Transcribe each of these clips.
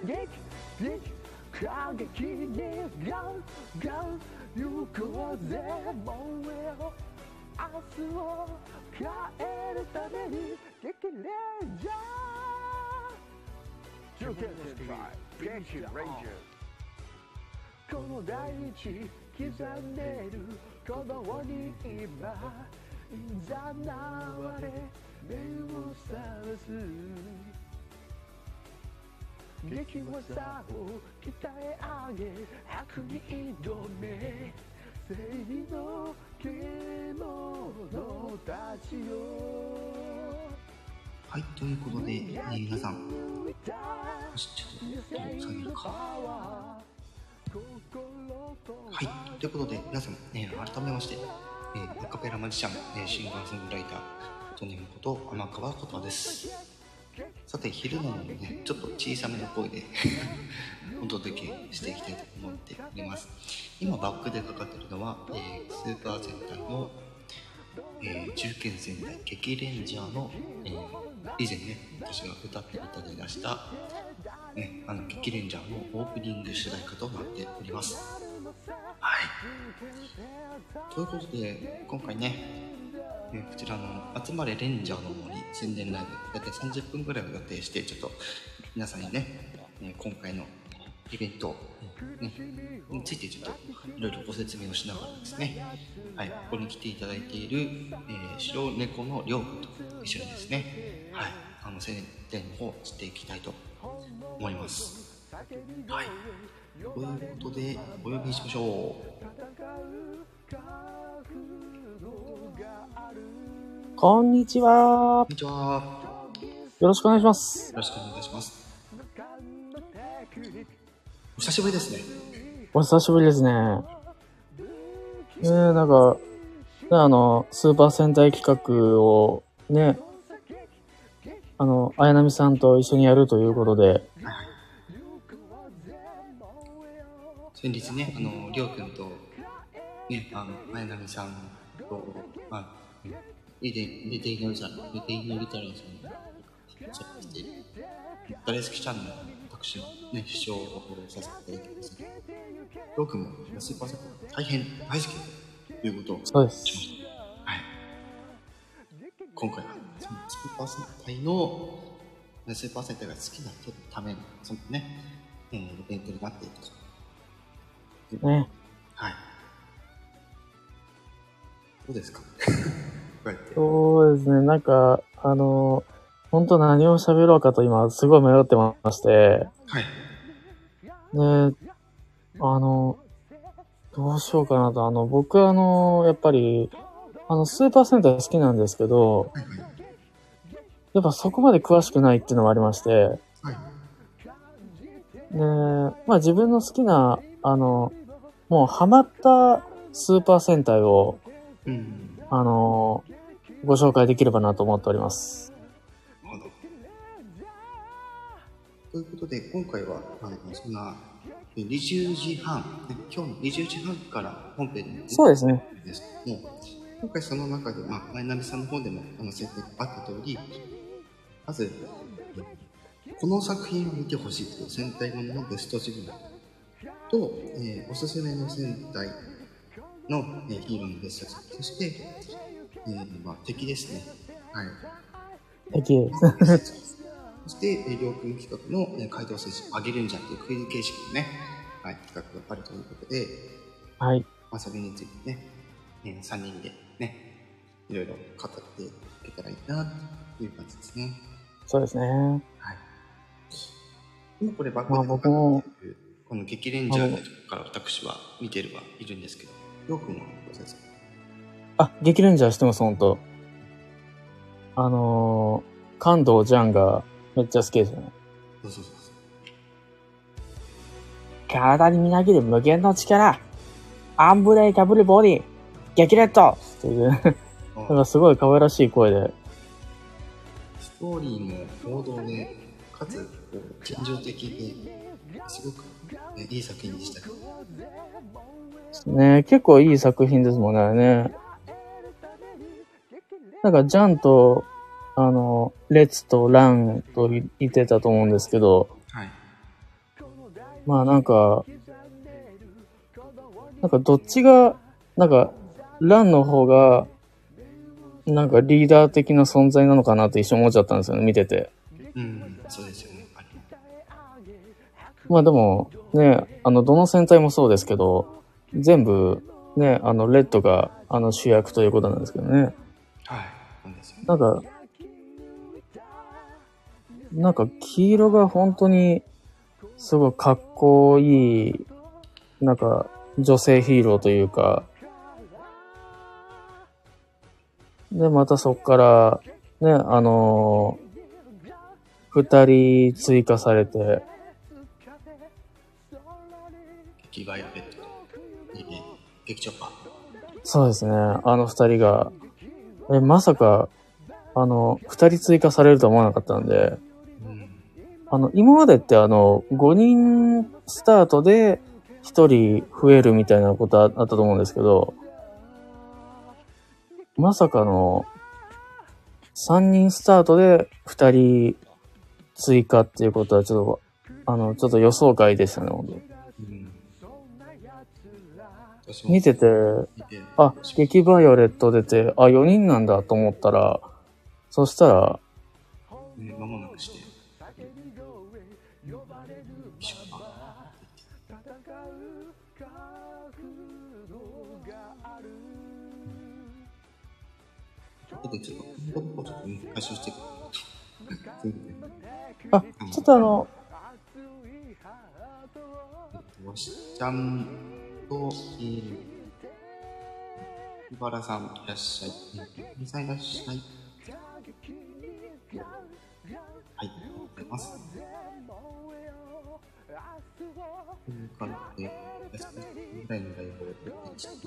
激激過激にガンガン行こうぜ燃えよ明日を変えるために激レンジャー中継です激レンジャーこの大地刻んでる鼓動に今いざなわれ目を覚ます激技を鍛え上げ悪に挑め正義の獣たちよはい、とい。うことで、えー皆さん、よし、ちょっと、音を下げるか。はい、とい。うことで、皆さん、えー改めまして、えーアカペラマジシャン、えーシンガーソングライター、トニムこと天川琴葉です。さて、昼なのでね、ちょっと小さめの声で お届けしていきたいと思っております。今、バックでかかってるのは、えースーパー戦隊の、えー中堅戦隊激レンジャーの、えー以前ね、私が歌っていただきました、ね、あの激レンジャーのオープニング主題歌となっております。はい。ということで、今回ね、えこちらの集まれレンジャーの森宣伝ライブ、だいたい30分ぐらいを予定して、ちょっと皆さんにね、え今回のイベント、ね、についてちょっといろいろご説明をしながらですね、はい、ここに来ていただいている、えー白猫のりょうくんと一緒にですね、はい、あの宣伝の方をしていきたいと思います。はい。ということで、お呼びしましょうこんにちはう。こん。にちは。よろしくお願いします。よろしくお願いします。お久しぶりですね。お久しぶりですね。ねえ、なんか、ね、あの、スーパー戦隊企画を、ね、あの、綾波さんと一緒にやるということで、先日ね、あの、りょうくんと、ね、あの、綾波さんと、まあ、リテイリテイノリタラリテイノリタラさんに、そうして、大好きチャンネルの私のね、視聴をさせていただきます。りょうくんもスーパーセンター大変大好きということをそうです。しました。はい。今回は、そのスーパー戦隊の、ねスーパー戦隊が好きな人のための、そのね、えーイベントになっていくと。ね。はい。どうですか。そうですね、なんか、あの、本当何を喋ろうかと今、すごい迷ってまして、はい。で、あの、どうしようかなと。あの、僕あの、やっぱり、あの、スーパー戦隊好きなんですけど、はいはい。やっぱそこまで詳しくないっていうのもありまして、はい。で、まあ自分の好きな、あの、もうハマったスーパー戦隊を、うん。あの、ご紹介できればなと思っております。なるほど。ということで、今回は、あの、そんな、20時半、ね今日の20時半から本編にそうですね。ですも、今回その中で、まあ、前波さんの方でもあの設定があった通り、まず、この作品を見てほしいという戦隊もののベスト10と、えーおすすめの戦隊の、えーヒーローのベスト10、そして、えーまあ、敵ですね。はい。敵。そして、えー、両軍企画の、えー、回答数字を上げるんじゃんというクイズ形式のね、はい、企画があるということで、はい。まあ、それについてね、えー、3人でね、いろいろ語っていけたらいいなという感じですね。そうですね。はい。今これバックまあで僕もこの激レンジャーのとこから私は見てるはいるんですけど、りょうくんはご説明。あ、激レンジャーしてます、ほんと。あのー、関東ジャンがめっちゃ好きですよね。そうそうそうそう。体にみなぎる無限の力。アンブレイカブルボディ。激レッドっていう、なんかすごい可愛らしい声で。ストーリーも王道で、かつ、感情的で、すごく、ね、いい作品でしたよ。ね結構いい作品ですもんね、あれね。なんか、ジャンと、あの、レッツとランと言ってたと思うんですけど、はい。まあなんか、なんかどっちが、なんか、ランの方が、なんかリーダー的な存在なのかなって一瞬思っちゃったんですよね、見てて。うん、そうですよね。まあでも、ね、あの、どの戦隊もそうですけど、全部、ね、あの、レッドが、あの、主役ということなんですけどね。はい。そうですよね。なんか、なんか黄色が本当に、すごいかっこいい、なんか、女性ヒーローというか、で、またそっから、ね、あのー二人追加されて、劇バイオレ劇チョッパー。そうですね、あの二人が、え、まさか、あの、二人追加されるとは思わなかったんで、うん。あの、今までってあの、5人スタートで1人増えるみたいなことああったと思うんですけど、まさかの、3人スタートで2人追加っていうことはちょっと、あの、ちょっと予想外でしたね、本当うん。私も。見てて、あ、激バイオレット出て、あ、4人なんだと思ったら、そしたら、ね、間もなくして、っとちょっと、ポッポちょっとね解消してくる。すいませんあ、ちょっとあの、ちゃんと、えー、木原さんいらっしゃい。えー、みさんいらっしゃい。はい、ありがとうございます。という感じで、休みぐらいのライブをやっていきたい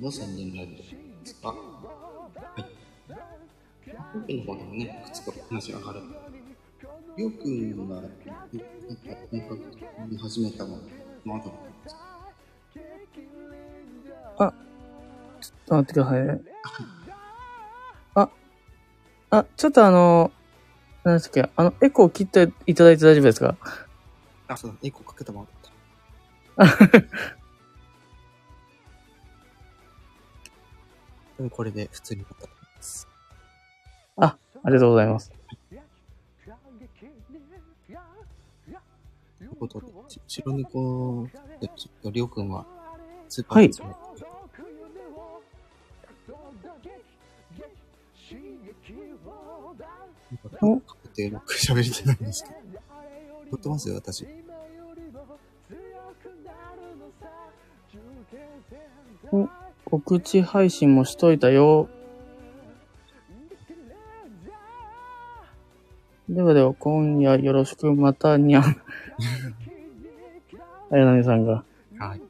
の宣伝ライブですが、はい。今回の方でもね、いくつか話が上がる。りょうくんが、なんか、本格的に始めたのは、まだなんですか？ちょっと待ってくださいね。あ、あ、ちょっとあの、何ですっけ、あの、エコー切っていただいて大丈夫ですか？あ、そうだ、エコーかけたままだった。でもこれで普通になったと思います。ありがとうございます。ということで、ち白猫で、ちょっとりょうくんは、スーパはいーですねおかけてうまく喋れてないんですけど。撮ってますよ、私。お、告知配信もしといたよ。ではでは、今夜よろしく、またにゃん。綾波さんが。はい。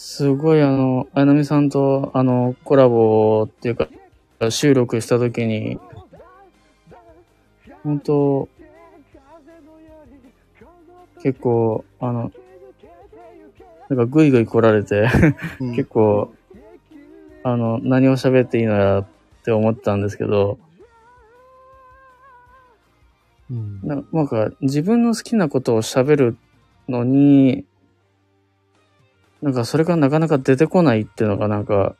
すごいあの、綾波さんとあの、コラボっていうか、収録した時に、本当結構、あの、なんかグイグイ来られて、うん。結構、あの、何を喋っていいのやって思ってたんですけど、うん。ななんか自分の好きなことを喋るのに、なんかそれがなかなか出てこないっていうのがなんか、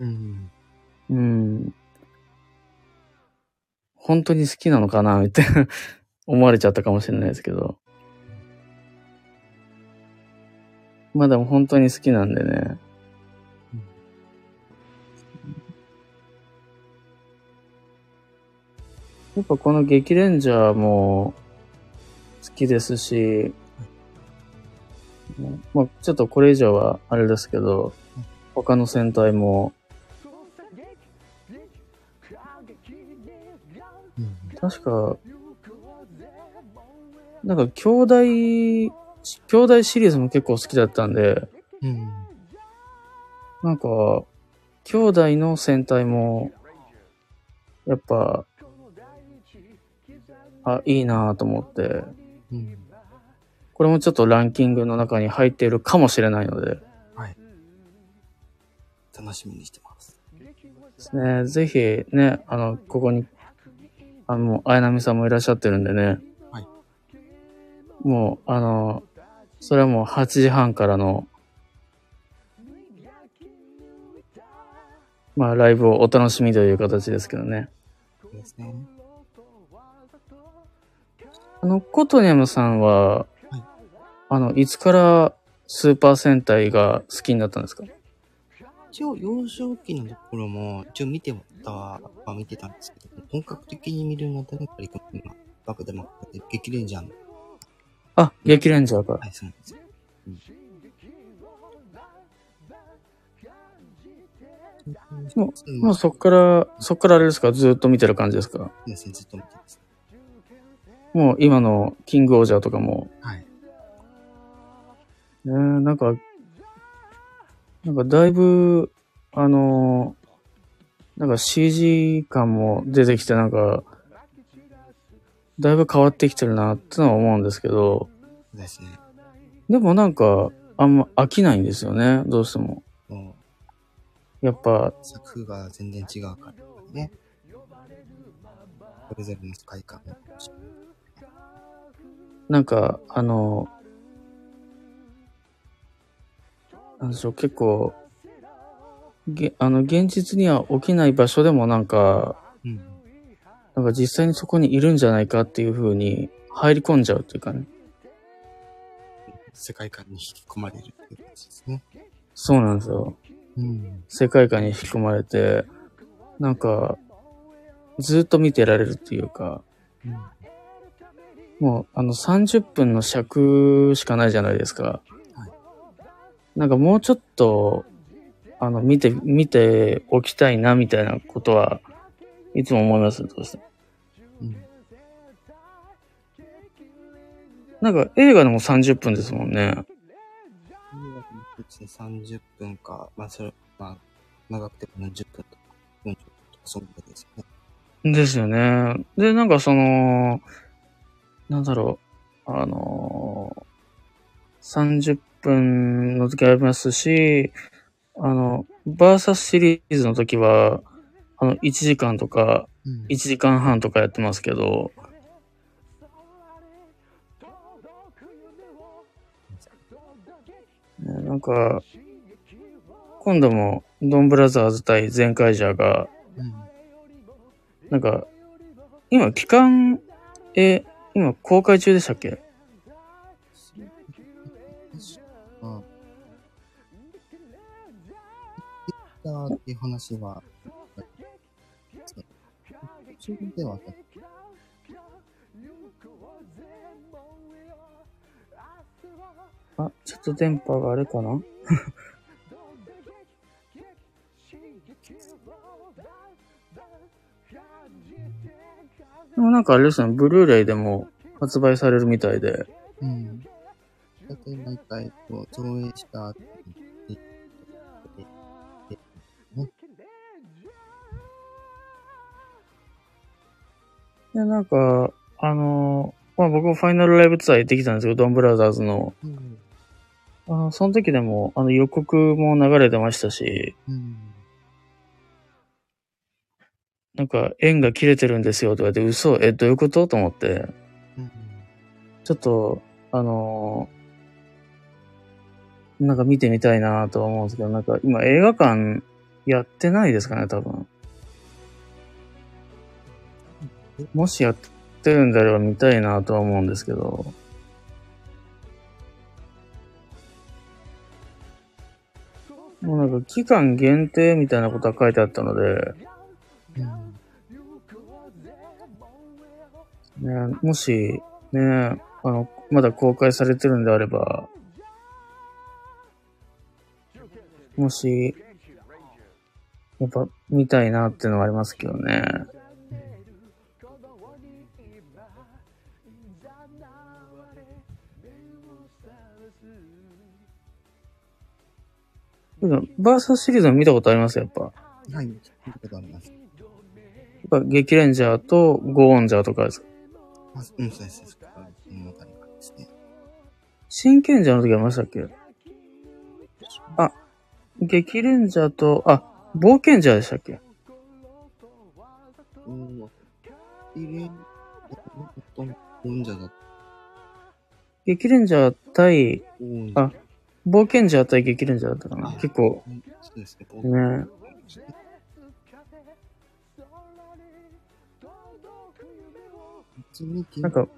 うん。うん、本当に好きなのかなって 思われちゃったかもしれないですけど。まあでも本当に好きなんでね。やっぱこの激レンジャーも好きですし、まあちょっとこれ以上はあれですけど、他の戦隊も。確か、なんか兄弟、兄弟シリーズも結構好きだったんで、うん。なんか、兄弟の戦隊も、やっぱ、あ、いいなと思って、うん。これもちょっとランキングの中に入っているかもしれないので、楽しみにしてます。ですね、ぜひね、あの、ここに、あの、綾波さんもいらっしゃってるんでね、はいもう、あの、それはもう8時半からの、まあ、ライブをお楽しみという形ですけどね。そうですね。あの、コトニャムさんは、はいあの、いつからスーパー戦隊が好きになったんですか？一応、幼少期のところも、一応見てたあ見てたんですけど、本格的に見るので、やっぱり今、バクでも激レンジャーの、あ、激レンジャーか。はい、そうなんですよ。うん。ももうそっから、そっからあれですか？ずっと見てる感じですか？そうですね、ずっと見てます。もう今のキングオージャーとかも。はい。ねえ、なんか、なんかだいぶ、あのーなんか CG 感も出てきてなんか、だいぶ変わってきてるなってのは思うんですけど、ですね。でもなんか、あんま飽きないんですよね、どうしても。もやっぱ、う、作風が全然違うからね。それぞれの世界観なんか、あの、なんでしょう、結構、げあの、現実には起きない場所でもなんか、うん。なんか実際にそこにいるんじゃないかっていう風に入り込んじゃうっていうかね。世界観に引き込まれるっていう感じですね。そうなんですよ。うん。世界観に引き込まれて、なんか、ずっと見てられるっていうか、もう、あの、30分の尺しかないじゃないですか。はいなんかもうちょっと、あの、見て、見ておきたいな、みたいなことは、いつも思います、どうしてもうん。なんか映画でも30分ですもんね。別に30分か、まあ、それ、まあ、長くても40分とか、40分とか、そんなですよね。ですよね。で、なんかその、なんだろう、あの30分の時ありますし、あの、バーサスシリーズの時は、あの、1時間とか、うん1時間半とかやってますけど、ねなんか、今度も、ドンブラザーズ対ゼンカイジャーが、うん。なんか、今、期間、え、今、公開中でしたっけ？ああ。っていう話は、そう途中ではあったあ、ちょっと電波があれかな？でもなんかあれですね、ブルーレイでも発売されるみたいで、うん。だいたい毎回、こう、上映した後に、ででね、で、なんか、あのまあ僕もファイナルライブツアー行ってきたんですけど、ドンブラザーズの。うん。あ、その時でも、あの予告も流れてましたし、うん。なんか、縁が切れてるんですよとか言って、嘘？え、どういうこと？と思って、うん。ちょっと、あのーなんか見てみたいなとは思うんですけど、なんか今映画館やってないですかね、多分。もしやってるんであれば見たいなとは思うんですけど。もうなんか期間限定みたいなことは書いてあったので、うん。ね、もし、ね、あの、まだ公開されてるんであれば、もし、やっぱ見たいなっていうのはありますけどね。バーサスシリーズは見たことありますやっぱ。はい、見たことあります。やっぱ激レンジャーとゴーオンジャーとかですか？あ、うん、そうです。そこから物語がですね。真剣ジャーの時ありましたっけ？あ、激レンジャーと、あ、冒険ジャーでしたっけ？うん。激レンジャー対、あ冒険者対激レンジャーだったかなあ結構、そうですね。ね。なんか、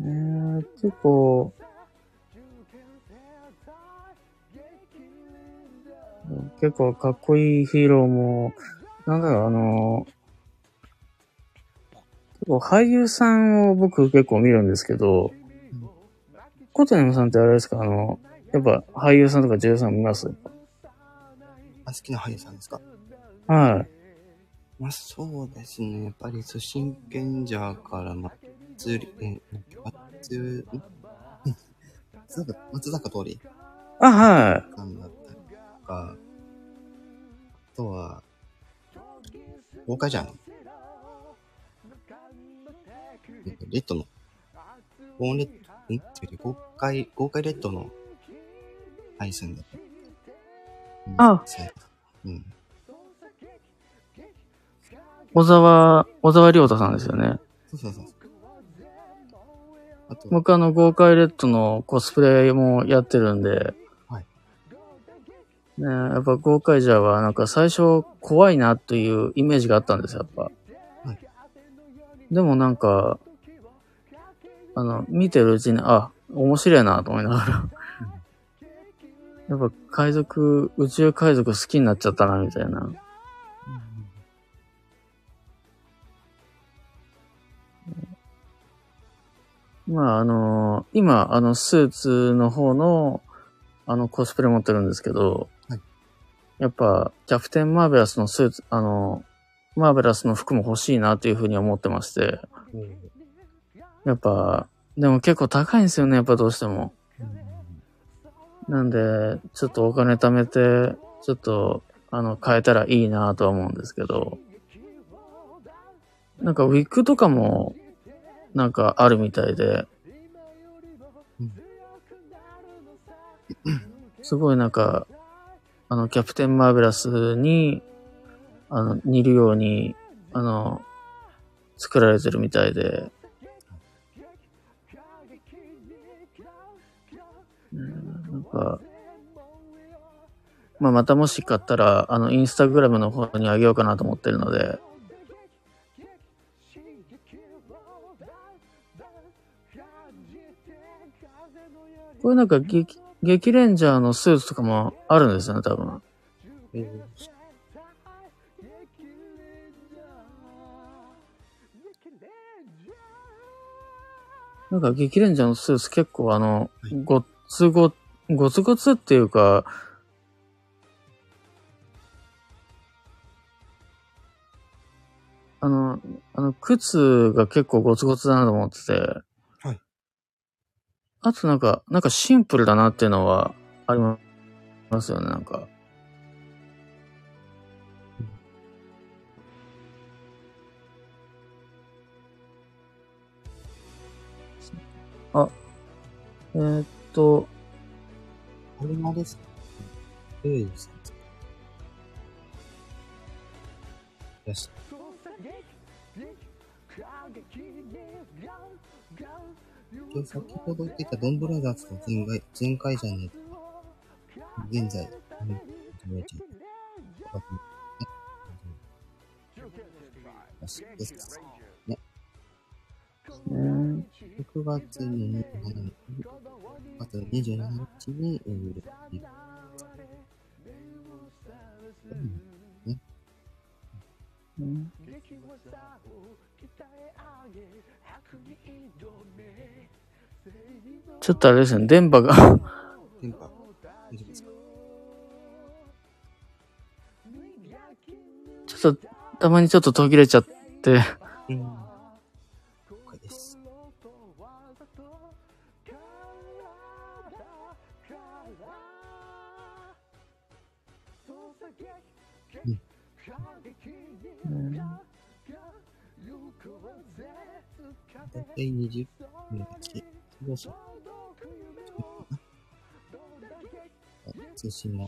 えー、結構、結構かっこいいヒーローも、なんだろう、あの、結構俳優さんを僕結構見るんですけど、コトネムさんってあれですか、あの、やっぱ俳優さんとか女優さん見ます？あ、好きな俳優さんですか？はい。まあ、そうですね。やっぱり、そう、真剣者から、ま、つり、え、松、ん松坂、松坂通りあ、はい。さんだったりとか、あとは、豪華じゃん。レッドの、ボーンレッド、ん？違う違う豪快、豪快レッドの配線だった。うんあうん。小沢、小沢亮太さんですよね。そうそうそう。あと、僕あの、豪快レッドのコスプレもやってるんで、はい。ねやっぱ豪快ジャーはなんか最初怖いなというイメージがあったんですよ、やっぱ。はいでもなんか、あの、見てるうちに、あ、面白いなと思いながら。やっぱ海賊、宇宙海賊好きになっちゃったな、みたいな。まあ、あの今、あの、スーツの方の、あの、コスプレ持ってるんですけど、はいやっぱ、キャプテンマーベラスのスーツ、あの、マーベラスの服も欲しいなというふうに思ってまして、やっぱ、でも結構高いんですよね、やっぱどうしても。なんで、ちょっとお金貯めて、ちょっと、あの、変えたらいいなとは思うんですけど、なんかウィッグとかも、なんかあるみたいで、すごいなんか、あの、キャプテンマーベラスに、あの、似るように、あの、作られてるみたいで、うんなんか、まあ、またもし買ったら、あの、インスタグラムの方にあげようかなと思ってるので、これなんか激、激レンジャーのスーツとかもあるんですよね、多分。なんか激レンジャーのスーツ結構あの、はいごっつご、ごつごつっていうか、あの、あの、靴が結構ゴツゴツだなと思ってて。あとなんか、なんかシンプルだなっていうのはありますよね、なんか。あ、えーっと、これもですか？ええですよし。日先ほど言ってたドンブラザーズの前回、前回じゃねえ現在、うん、ね。よし、です。ね。ね6月の27日、6月の27日に、えー、うんうんちょっとあれですね、電波が電波、大丈夫ですか？ちょっと、たまにちょっと途切れちゃって、うん。了解です。だいたい20分だけ。そろそろ。あ通信が。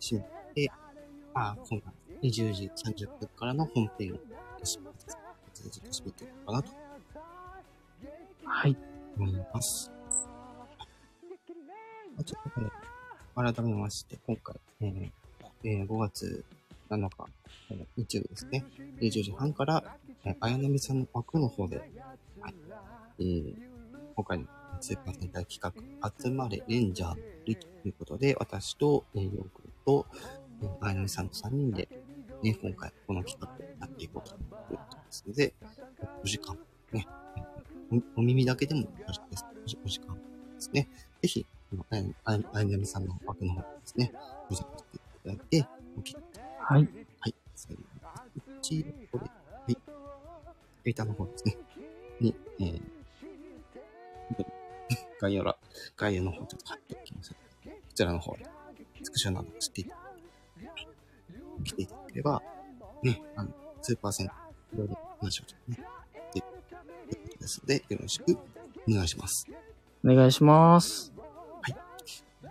締めて、あ、今晩20時30分からの本編を締めて、ずっと締めていこうかなとはい。思います。あちょっとね、改めまして、今回、えーえー5月7日、えー日曜日ですね、20時半から、えー、綾波さんの枠の方で、はい、えー今回のスーパー戦隊企画、集まれレンジャーということで、私と、えー、ヨークルと、えー、綾波さんの3人で、ね、今回この企画をやっていこうということですので、お時間、ね、おお耳だけでもよろしいです。お時間ですね。ぜひ、あやなみさんの枠の方ですね、お時間していただいて、お聞きはい。はい。最後に、一これ、はい。レーターの方ですね。に、えー、概要欄、概要の方ちょっと貼っておきます。こちらの方で、スクショなどをしてい来ていただければ、ね、あの、スーパーセント、いろいろ話をちょっとね、っていうことですので、よろしくお願いします。お願いします。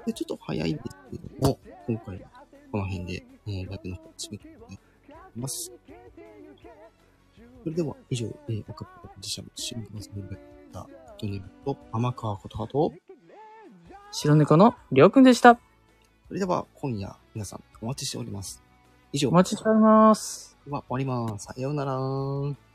で、ちょっと早いんですけども、今回はこの辺で、えー、ライブの方を締めていきます。それでは、以上、えー、赤ポ自社の新聞さんがやった、トネムと天川琴葉と、白猫のりょうくんでした。それでは、今夜、皆さんお待ちしております。以上、お待ちしております。では終わります。さようなら。